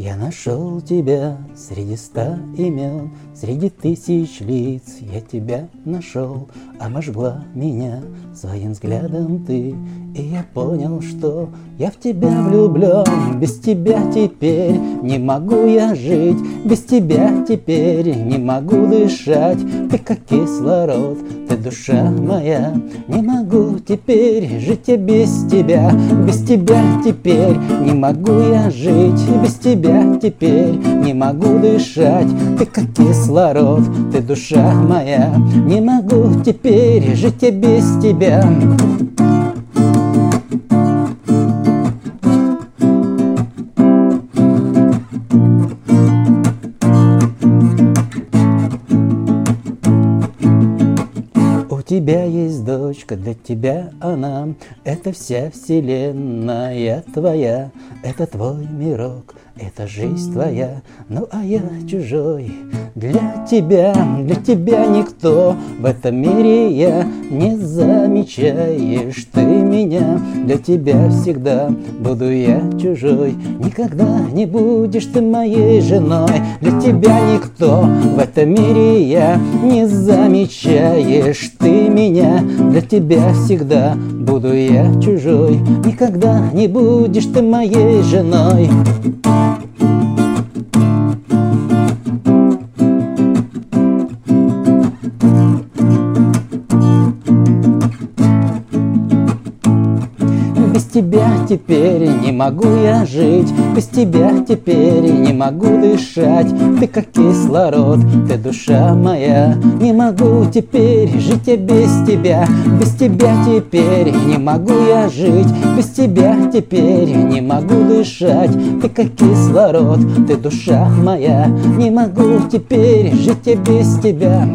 Я нашел тебя среди ста имен, Среди тысяч лиц я тебя нашел, Обожгла меня своим взглядом ты, И я понял, что я в тебя влюблен. Без тебя теперь не могу я жить, Без тебя теперь не могу дышать. Ты как кислород, ты душа моя, Не могу теперь жить без тебя, Без тебя теперь не могу я жить, Без тебя теперь не могу дышать. Ты как кислород, ты душа моя, Не могу теперь жить без тебя. Тебя есть дочка, для тебя она Это вся вселенная твоя. Это твой мирок, это жизнь твоя, ну а я чужой Для тебя, для тебя никто. В этом мире я не замечаешь ты меня Для тебя всегда буду я чужой. Никогда не будешь ты моей женой. Для тебя никто в этом мире я не замечаешь. Ты меня Для тебя всегда буду я чужой. Никогда не будешь ты моей женой Без тебя теперь не могу я жить, Без тебя теперь не могу дышать. Ты как кислород, ты душа моя. Не могу теперь жить я без тебя, Без тебя теперь не могу я жить, Без тебя теперь не могу дышать. Ты как кислород, ты душа моя. Не могу теперь жить я без тебя.